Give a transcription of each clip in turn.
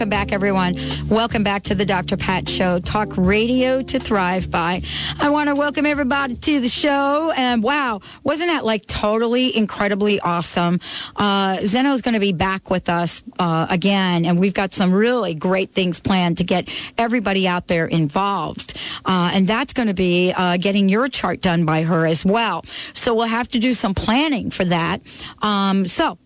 welcome back, everyone. Welcome back to the Dr. Pat Show, talk radio to thrive by. I want to welcome everybody to the show. And wow, wasn't that like totally incredibly awesome? Uh, Zeno's going to be back with us uh, again, and we've got some really great things planned to get everybody out there involved. Uh, and that's going to be uh, getting your chart done by her as well. So we'll have to do some planning for that. Um, so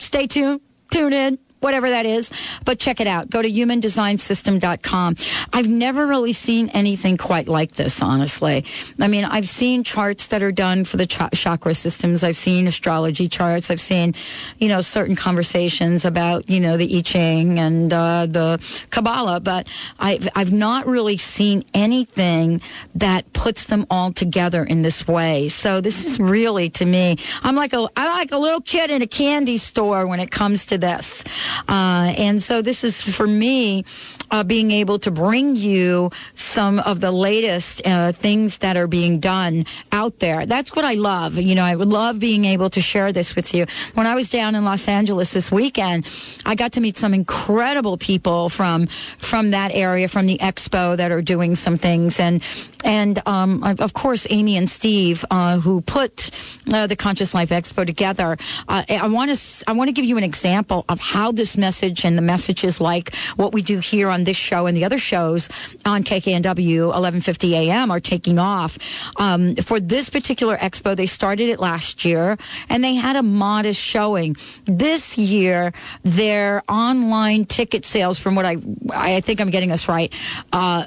stay tuned, tune in whatever that is. But check it out. Go to humandesignsystem.com. I've never really seen anything quite like this, honestly. I mean, I've seen charts that are done for the ch- chakra systems. I've seen astrology charts. I've seen, you know, certain conversations about, you know, the I Ching and uh, the Kabbalah, but I've, I've not really seen anything that puts them all together in this way. So this is really, to me, I'm like a, I'm like a little kid in a candy store when it comes to this. Uh, and so this is for me uh, being able to bring you some of the latest uh, things that are being done out there. That's what I love. You know, I would love being able to share this with you. When I was down in Los Angeles this weekend, I got to meet some incredible people from from that area, from the expo that are doing some things, and and um, of course Amy and Steve, uh, who put uh, the Conscious Life Expo together. Uh, I want to I want to give you an example of how this message and the messages like what we do here on this show and the other shows on KKNW 1150 AM are taking off. Um, for this particular expo, they started it last year and they had a modest showing. This year, their online ticket sales, from what I, I think I'm getting this right, uh,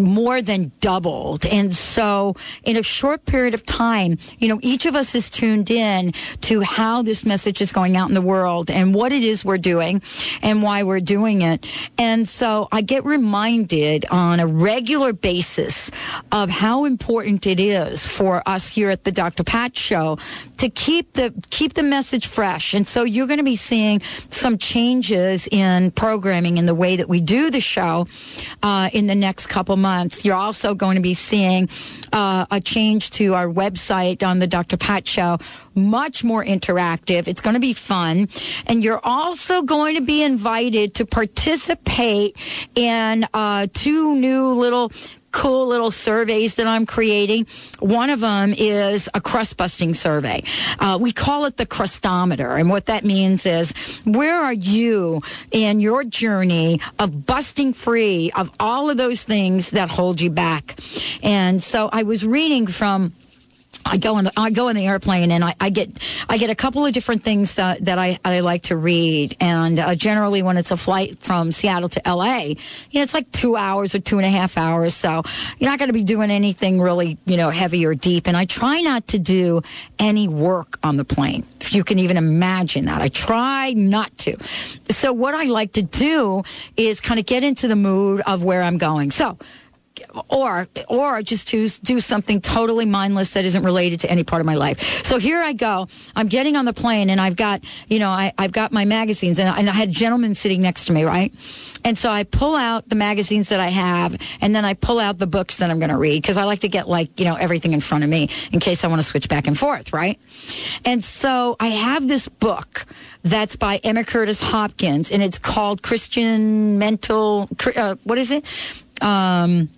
more than doubled. And so in a short period of time, you know, each of us is tuned in to how this message is going out in the world and what it is we're doing and why we're doing it. And so I get reminded on a regular basis of how important it is for us here at the Dr. Pat Show to keep the keep the message fresh. And so you're going to be seeing some changes in programming in the way that we do the show uh, in the next couple months. You're also going to be seeing uh, a change to our website on the Dr. Pat Show much more interactive. It's going to be fun. And you're also going to be invited to participate in uh, two new little cool little surveys that I'm creating. One of them is a crust busting survey. Uh, we call it the crustometer. And what that means is where are you in your journey of busting free of all of those things that hold you back? And so I was reading from I go on the I go on the airplane and I, I get I get a couple of different things that, that I, I like to read. And uh, generally when it's a flight from Seattle to L.A. you know it's like two hours or two and a half hours. So you're not going to be doing anything really you know heavy or deep. And I try not to do any work on the plane if you can even imagine that. I try not to. So what I like to do is kind of get into the mood of where I'm going. So or or just to do something totally mindless that isn't related to any part of my life. So here I go. I'm getting on the plane and I've got you know I, I've got my magazines and I, and I had a gentleman sitting next to me, right? And so I pull out the magazines that I have and then I pull out the books that I'm going to read because I like to get like you know everything in front of me in case I want to switch back and forth, right? And so I have this book that's by Emma Curtis Hopkins and it's called Christian Mental. Uh, what is it? Um,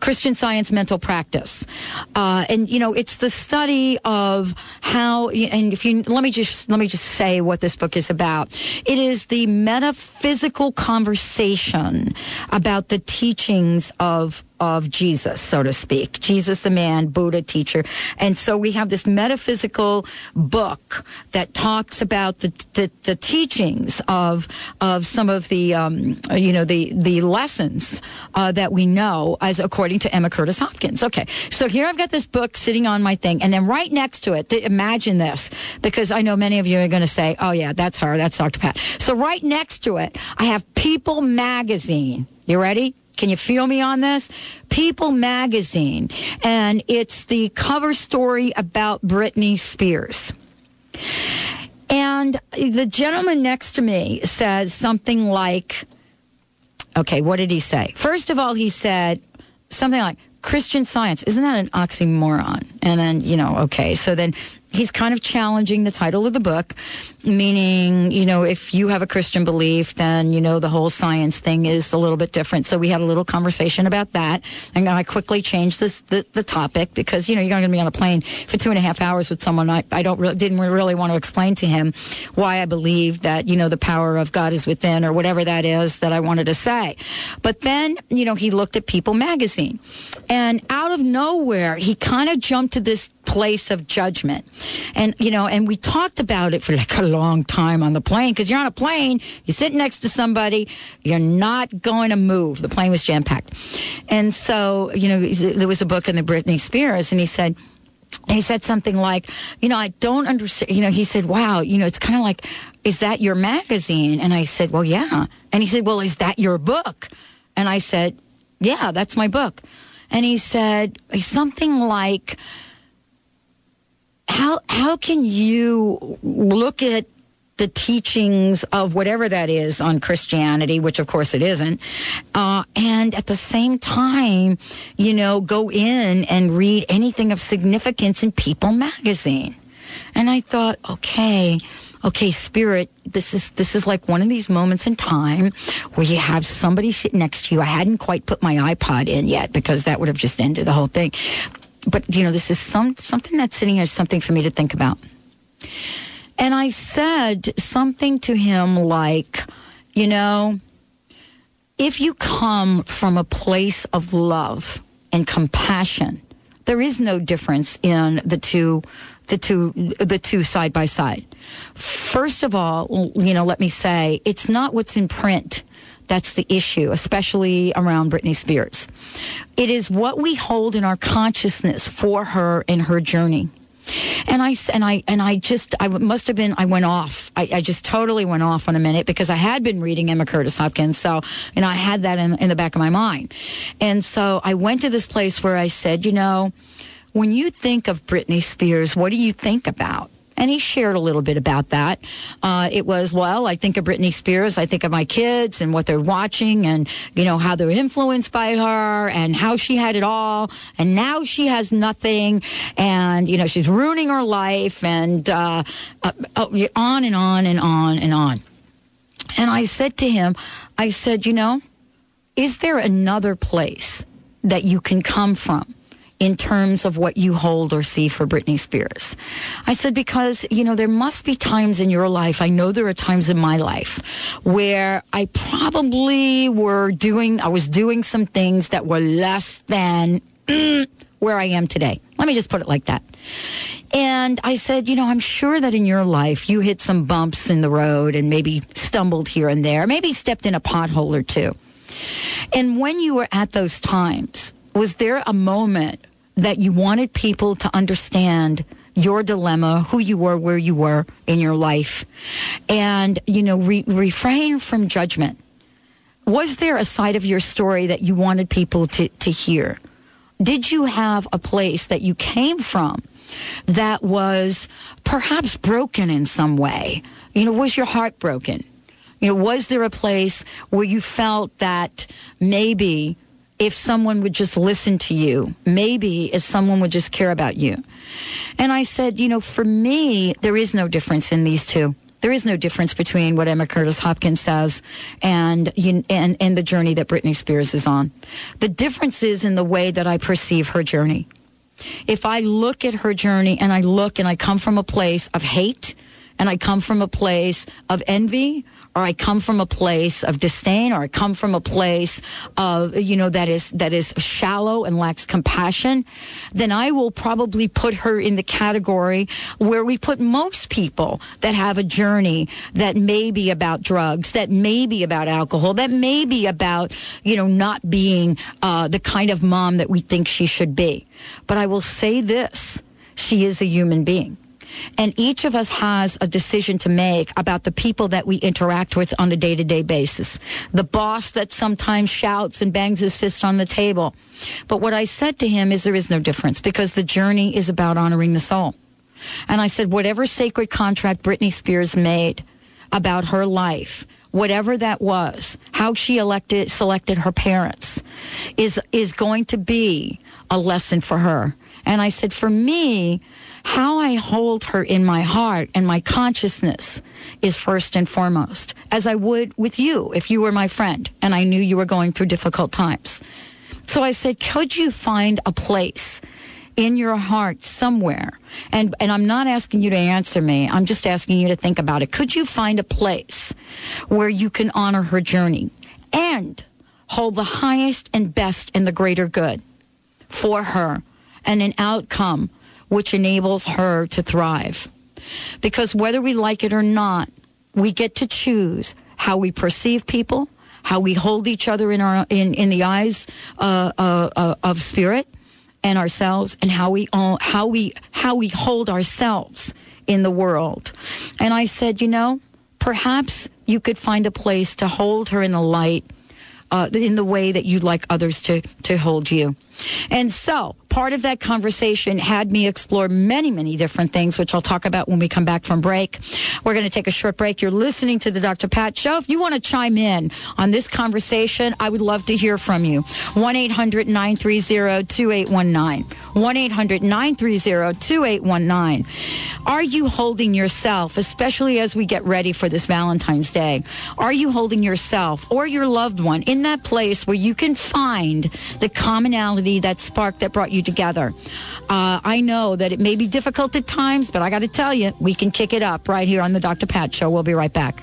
Christian Science Mental Practice. Uh, and, you know, it's the study of how, and if you, let me just, let me just say what this book is about. It is the metaphysical conversation about the teachings of of Jesus, so to speak. Jesus, the man, Buddha, teacher. And so we have this metaphysical book that talks about the, the, the teachings of, of some of the, um, you know, the, the lessons uh, that we know as according to Emma Curtis Hopkins. Okay. So here I've got this book sitting on my thing. And then right next to it, imagine this, because I know many of you are going to say, oh yeah, that's her. That's Dr. Pat. So right next to it, I have People Magazine. You ready? Can you feel me on this? People magazine. And it's the cover story about Britney Spears. And the gentleman next to me says something like, okay, what did he say? First of all, he said something like, Christian science. Isn't that an oxymoron? And then, you know, okay. So then he's kind of challenging the title of the book, meaning, you know, if you have a Christian belief, then, you know, the whole science thing is a little bit different. So we had a little conversation about that. And I quickly changed this, the, the topic because, you know, you're going to be on a plane for two and a half hours with someone I, I don't really, didn't really want to explain to him why I believe that, you know, the power of God is within or whatever that is that I wanted to say. But then, you know, he looked at People magazine and out of nowhere, he kind of jumped to this place of judgment. And, you know, and we talked about it for like a long time on the plane because you're on a plane, you sit next to somebody, you're not going to move. The plane was jam packed. And so, you know, there was a book in the Britney Spears and he said, he said something like, you know, I don't understand. You know, he said, wow, you know, it's kind of like, is that your magazine? And I said, well, yeah. And he said, well, is that your book? And I said, yeah, that's my book. And he said something like, how how can you look at the teachings of whatever that is on Christianity, which of course it isn't, uh, and at the same time, you know, go in and read anything of significance in People magazine. And I thought, okay, okay, spirit, this is this is like one of these moments in time where you have somebody sit next to you. I hadn't quite put my iPod in yet because that would have just ended the whole thing but you know, this is some something that's sitting here, something for me to think about. And I said something to him like, you know, if you come from a place of love and compassion, there is no difference in the two the two the two side by side. First of all, you know, let me say it's not what's in print that's the issue, especially around Britney Spears. It is what we hold in our consciousness for her in her journey. And I and I and I just I must have been I went off. I, I, just totally went off on a minute because I had been reading Emma Curtis Hopkins, so and I had that in in the back of my mind. And so I went to this place where I said, you know, when you think of Britney Spears, what do you think about? And he shared a little bit about that. Uh, it was, well, I think of Britney Spears. I think of my kids and what they're watching and, you know, how they're influenced by her and how she had it all. And now she has nothing. And, you know, she's ruining her life and uh, uh, oh, on and on and on and on. And I said to him, I said, you know, is there another place that you can come from? In terms of what you hold or see for Britney Spears. I said, because, you know, there must be times in your life, I know there are times in my life where I probably were doing, I was doing some things that were less than where I am today. Let me just put it like that. And I said, you know, I'm sure that in your life you hit some bumps in the road and maybe stumbled here and there, maybe stepped in a pothole or two. And when you were at those times, was there a moment that you wanted people to understand your dilemma, who you were, where you were in your life, and, you know, re- refrain from judgment? Was there a side of your story that you wanted people to, to hear? Did you have a place that you came from that was perhaps broken in some way? You know, was your heart broken? You know, was there a place where you felt that maybe if someone would just listen to you, maybe if someone would just care about you. And I said, you know, for me, there is no difference in these two. There is no difference between what Emma Curtis Hopkins says and, and, and the journey that Britney Spears is on. The difference is in the way that I perceive her journey. If I look at her journey and I look and I come from a place of hate and I come from a place of envy or I come from a place of disdain, or I come from a place of, you know, that is, that is shallow and lacks compassion, then I will probably put her in the category where we put most people that have a journey that may be about drugs, that may be about alcohol, that may be about, you know, not being uh, the kind of mom that we think she should be. But I will say this. She is a human being. And each of us has a decision to make about the people that we interact with on a day to day basis. The boss that sometimes shouts and bangs his fist on the table. But what I said to him is there is no difference because the journey is about honoring the soul. And I said, whatever sacred contract Britney Spears made about her life, whatever that was, how she elected, selected her parents is, is going to be a lesson for her And I said, for me, how I hold her in my heart and my consciousness is first and foremost, as I would with you if you were my friend and I knew you were going through difficult times. So I said, could you find a place in your heart somewhere? And, and I'm not asking you to answer me. I'm just asking you to think about it. Could you find a place where you can honor her journey and hold the highest and best and the greater good for her and an outcome which enables her to thrive? Because whether we like it or not, we get to choose how we perceive people, how we hold each other in our in, in the eyes uh, uh, uh, of spirit and ourselves, and how we how we how we hold ourselves in the world. And I said, you know, perhaps you could find a place to hold her in the light, uh, in the way that you'd like others to to hold you. And so part of that conversation had me explore many, many different things, which I'll talk about when we come back from break. We're going to take a short break. You're listening to the Dr. Pat Show. If you want to chime in on this conversation, I would love to hear from you. 1 800 930 2819. 1 800 930 2819. Are you holding yourself, especially as we get ready for this Valentine's Day? Are you holding yourself or your loved one in that place where you can find the commonality, that spark that brought you together. Uh, I know that it may be difficult at times, but I got to tell you, we can kick it up right here on the Dr. Pat Show. We'll be right back.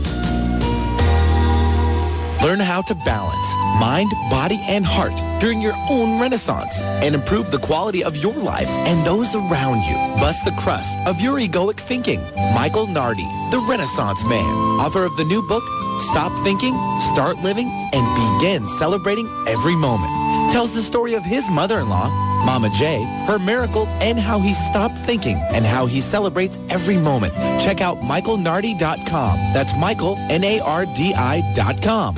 Learn how to balance mind, body, and heart during your own renaissance and improve the quality of your life and those around you. Bust the crust of your egoic thinking. Michael Nardi, the Renaissance Man, author of the new book, Stop Thinking, Start Living, and Begin Celebrating Every Moment, tells the story of his mother-in-law, Mama J, her miracle, and how he stopped thinking and how he celebrates every moment. Check out michaelnardi.com. That's Michael, N-A-R-D-I dot com.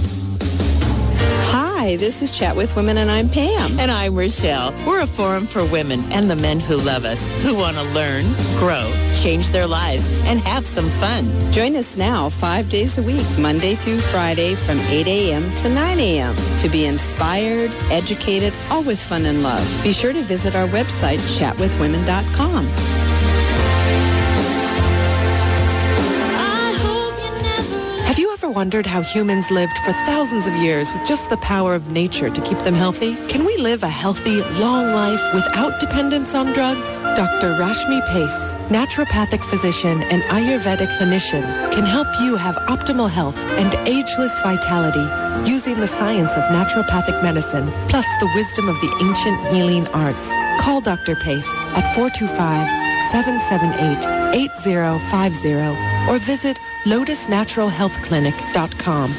Hi, this is Chat with Women, and I'm Pam. And I'm Rochelle. We're a forum for women and the men who love us, who want to learn, grow, change their lives, and have some fun. Join us now five days a week, Monday through Friday from 8 a.m. to 9 a.m. to be inspired, educated, all with fun and love. Be sure to visit our website, chatwithwomen.com. ever wondered how humans lived for thousands of years with just the power of nature to keep them healthy? Can we live a healthy, long life without dependence on drugs? Dr. Rashmi Pace, naturopathic physician and Ayurvedic clinician, can help you have optimal health and ageless vitality using the science of naturopathic medicine plus the wisdom of the ancient healing arts. Call Dr. Pace at 425 778 8050 or visit lotusnaturalhealthclinic.com.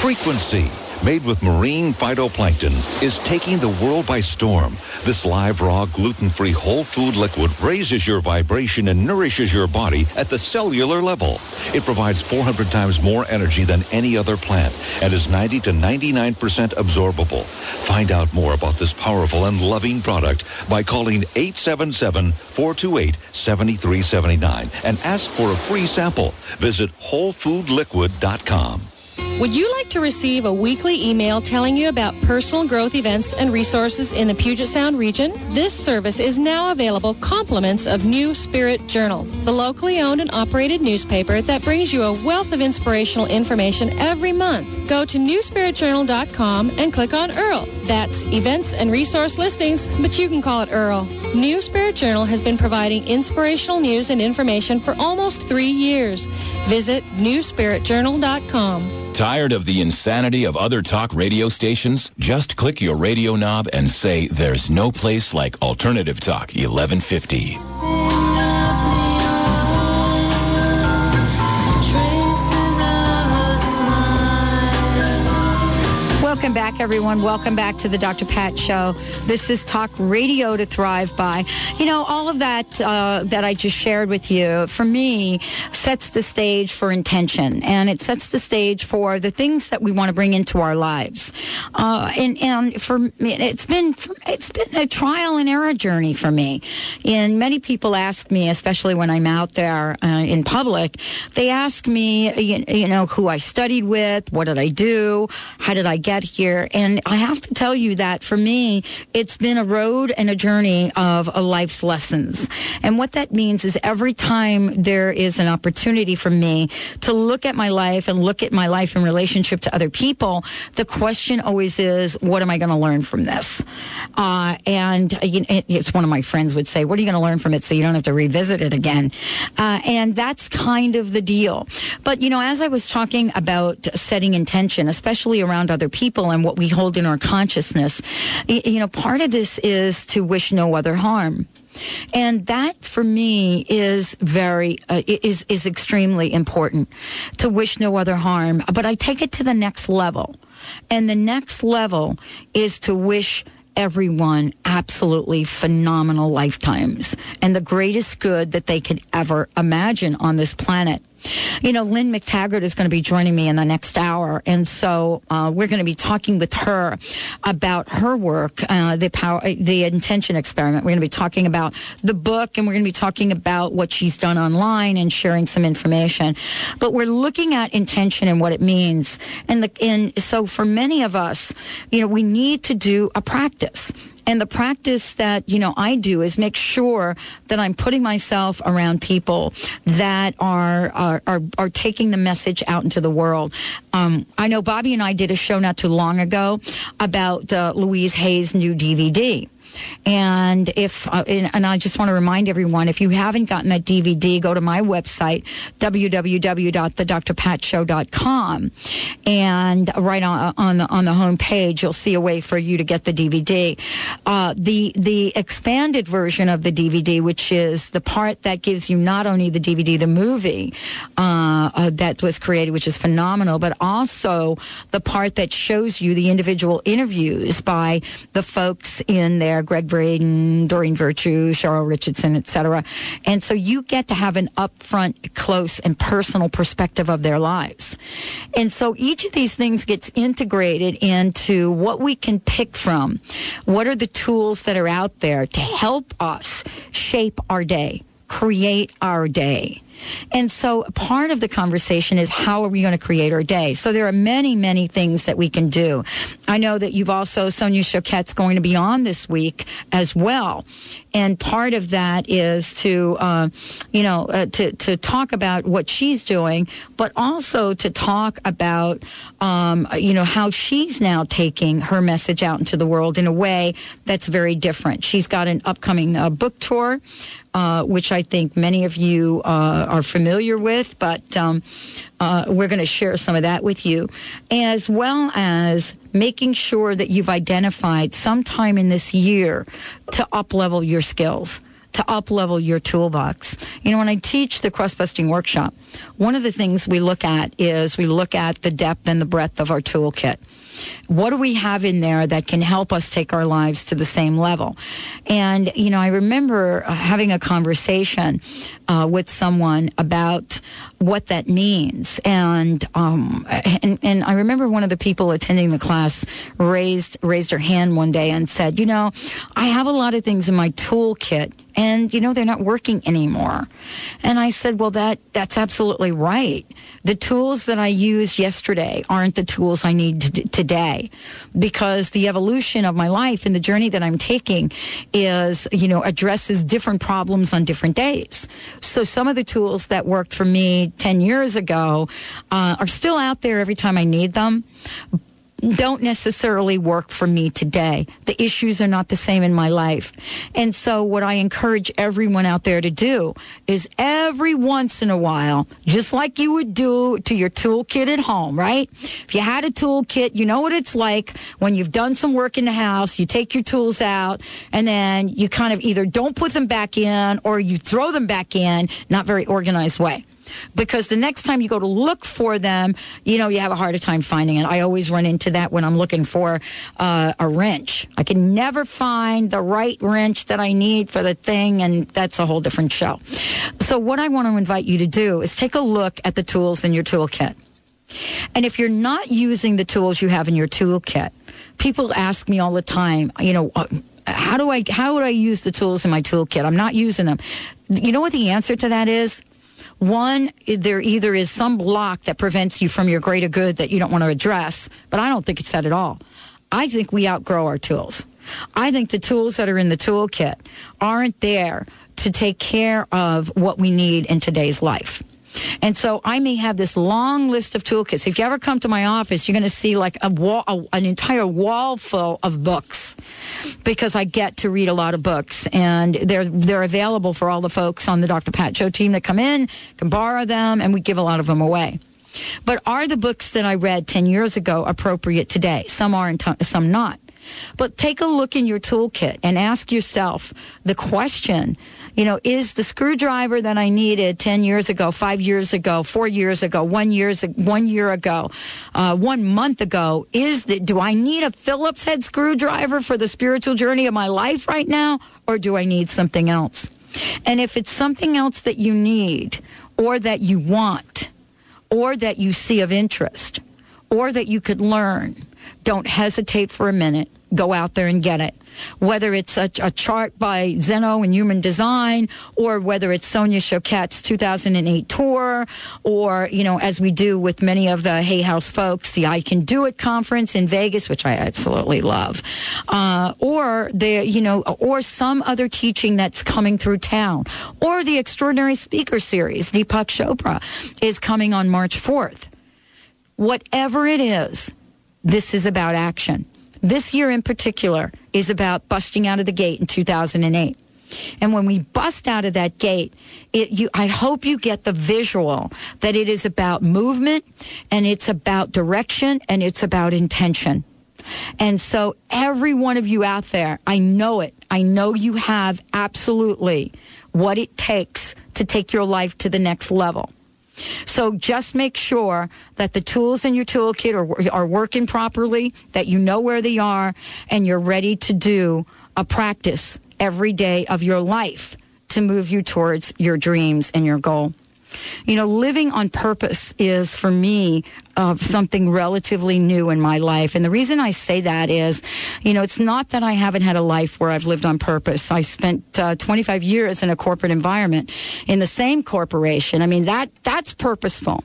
FrequenSea made with marine phytoplankton, is taking the world by storm. This live, raw, gluten-free whole food liquid raises your vibration and nourishes your body at the cellular level. It provides 400 times more energy than any other plant and is 90 to 99% absorbable. Find out more about this powerful and loving product by calling 877-428-7379 and ask for a free sample. Visit wholefoodliquid.com. Would you like to receive a weekly email telling you about personal growth events and resources in the Puget Sound region? This service is now available compliments of New Spirit Journal, the locally owned and operated newspaper that brings you a wealth of inspirational information every month. Go to newspiritjournal.com and click on Earl. That's events and resource listings, but you can call it Earl. New Spirit Journal has been providing inspirational news and information for almost three years. Visit newspiritjournal.com. Tired of the insanity of other talk radio stations? Just click your radio knob and say there's no place like Alternative Talk 1150. Welcome back, everyone. Welcome back to the Dr. Pat Show. This is Talk Radio to Thrive by. You know, all of that uh, that I just shared with you, for me, sets the stage for intention, and it sets the stage for the things that we want to bring into our lives. Uh, and and for me, it's been it's been a trial and error journey for me. And many people ask me, especially when I'm out there uh, in public, they ask me, you, you know, who I studied with, what did I do, how did I get here? And I have to tell you that for me, it's been a road and a journey of a life's lessons. And what that means is every time there is an opportunity for me to look at my life and look at my life in relationship to other people, the question always is, what am I going to learn from this? Uh, and uh, you know, it's one of my friends would say, what are you going to learn from it so you don't have to revisit it again? Uh, and that's kind of the deal. But, you know, as I was talking about setting intention, especially around other people and what we hold in our consciousness, you know, part of this is to wish no other harm. And that for me is very, uh, is, is extremely important to wish no other harm. But I take it to the next level. And the next level is to wish everyone absolutely phenomenal lifetimes and the greatest good that they could ever imagine on this planet. You know, Lynne McTaggart is going to be joining me in the next hour, and so uh, we're going to be talking with her about her work, uh, the power, the intention experiment. We're going to be talking about the book, and we're going to be talking about what she's done online and sharing some information. But we're looking at intention and what it means, and the and so for many of us, you know, we need to do a practice. And the practice that, you know, I do is make sure that I'm putting myself around people that are, are, are, are taking the message out into the world. Um, I know Bobby and I did a show not too long ago about the Louise Hay's new DVD. And if, uh, and I just want to remind everyone, if you haven't gotten that DVD, go to my website, www.thedrpatshow.com. And right on, on the, on the home page, you'll see a way for you to get the DVD. Uh, the, the expanded version of the DVD, which is the part that gives you not only the DVD, the movie, uh, uh, that was created, which is phenomenal, but also the part that shows you the individual interviews by the folks in there, Gregg Braden, Doreen Virtue, Cheryl Richardson, etc. And so you get to have an upfront, close, and personal perspective of their lives. And so each of these things gets integrated into what we can pick from. What are the tools that are out there to help us shape our day, create our day? And so part of the conversation is how are we going to create our day? So there are many, many things that we can do. I know that you've also, Sonia Choquette's going to be on this week as well. And part of that is to, uh, you know, uh, to, to talk about what she's doing, but also to talk about, um, you know, how she's now taking her message out into the world in a way that's very different. She's got an upcoming uh, book tour uh, which I think many of you uh, are familiar with, but um, uh, we're going to share some of that with you, as well as making sure that you've identified sometime in this year to uplevel your skills to uplevel your toolbox. You know, when I teach the crust busting workshop, one of the things we look at is we look at the depth and the breadth of our toolkit. What do we have in there that can help us take our lives to the same level? And, you know, I remember uh, having a conversation uh, with someone about what that means. And, um, and, and I remember one of the people attending the class raised, raised her hand one day and said, you know, I have a lot of things in my toolkit and you know they're not working anymore. And i said well that that's absolutely right. The tools that i used yesterday aren't the tools i need to, today because the evolution of my life and the journey that i'm taking is you know addresses different problems on different days so some of the tools that worked for me 10 years ago uh, are still out there every time i need them don't necessarily work for me today. The issues are not the same in my life. And so what I encourage everyone out there to do is every once in a while, just like you would do to your toolkit at home, right? If you had a toolkit, you know what it's like when you've done some work in the house, you take your tools out and then you kind of either don't put them back in or you throw them back in, not very organized way. Because the next time you go to look for them, you know, you have a harder time finding it. I always run into that when I'm looking for uh, a wrench. I can never find the right wrench that I need for the thing, and that's a whole different show. So, what I want to invite you to do is take a look at the tools in your toolkit. And if you're not using the tools you have in your toolkit, people ask me all the time, you know, uh, how do I how would I use the tools in my toolkit? I'm not using them. You know what the answer to that is? One, there either is some block that prevents you from your greater good that you don't want to address, but I don't think it's that at all. I think we outgrow our tools. I think the tools that are in the toolkit aren't there to take care of what we need in today's life. And so I may have this long list of toolkits. If you ever come to my office, you're going to see like a wall, a, an entire wall full of books because I get to read a lot of books and they're, they're available for all the folks on the Dr. Pat Show team that come in, can borrow them, and we give a lot of them away. But are the books that I read 10 years ago appropriate today? Some are and some not. But take a look in your toolkit and ask yourself the question you know, is the screwdriver that I needed 10 years ago, five years ago, four years ago, one years, one year ago, uh, one month ago, is that, do I need a Phillips head screwdriver for the spiritual journey of my life right now? Or do I need something else? And if it's something else that you need or that you want or that you see of interest or that you could learn, don't hesitate for a minute. Go out there and get it whether it's a, a, chart by Zeno and Human Design, or whether it's Sonia Choquette's 2008 tour, or, you know, as we do with many of the Hay House folks, the I Can Do It conference in Vegas, which I absolutely love, uh, or the, you know, or some other teaching that's coming through town, or the Extraordinary Speaker Series, Deepak Chopra, is coming on March 4th. Whatever it is, this is about action. This year in particular is about busting out of the gate in 2008. And when we bust out of that gate, it, you, I hope you get the visual that it is about movement and it's about direction and it's about intention. And so every one of you out there, I know it. I know you have absolutely what it takes to take your life to the next level. So just make sure that the tools in your toolkit are, are working properly, that you know where they are, and you're ready to do a practice every day of your life to move you towards your dreams and your goal. You know, living on purpose is for me uh, something relatively new in my life. And the reason I say that is, you know, it's not that I haven't had a life where I've lived on purpose. I spent uh, 25 years in a corporate environment in the same corporation. I mean, that that's purposeful.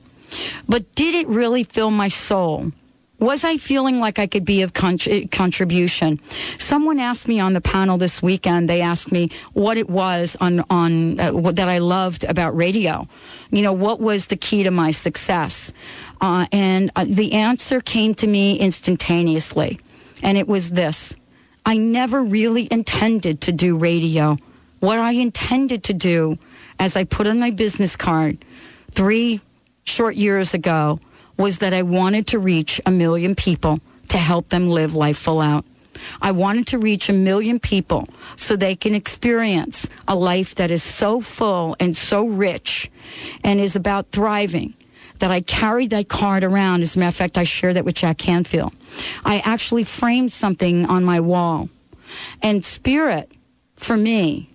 But did it really fill my soul? Was I feeling like I could be of contribution? Someone asked me on the panel this weekend. They asked me what it was on on uh, what, that I loved about radio. You know, what was the key to my success? Uh, and uh, the answer came to me instantaneously, and it was this: I never really intended to do radio. What I intended to do, as I put on my business card three short years ago was that I wanted to reach a million people to help them live life full out. I wanted to reach a million people so they can experience a life that is so full and so rich and is about thriving that I carried that card around. As a matter of fact, I shared that with Jack Canfield. I actually framed something on my wall. And Spirit, for me,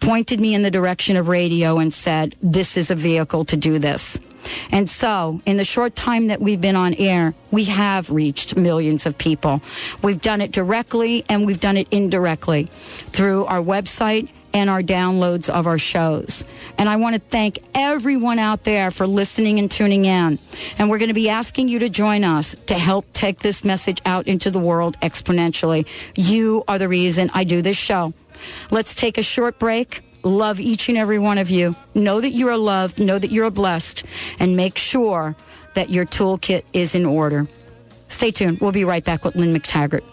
pointed me in the direction of radio and said, this is a vehicle to do this. And so, in the short time that we've been on air, we have reached millions of people. We've done it directly and we've done it indirectly through our website and our downloads of our shows. And I want to thank everyone out there for listening and tuning in. And we're going to be asking you to join us to help take this message out into the world exponentially. You are the reason I do this show. Let's take a short break love each and every one of you. Know that you are loved, know that you are blessed, and make sure that your toolkit is in order. Stay tuned. We'll be right back with Lynne McTaggart.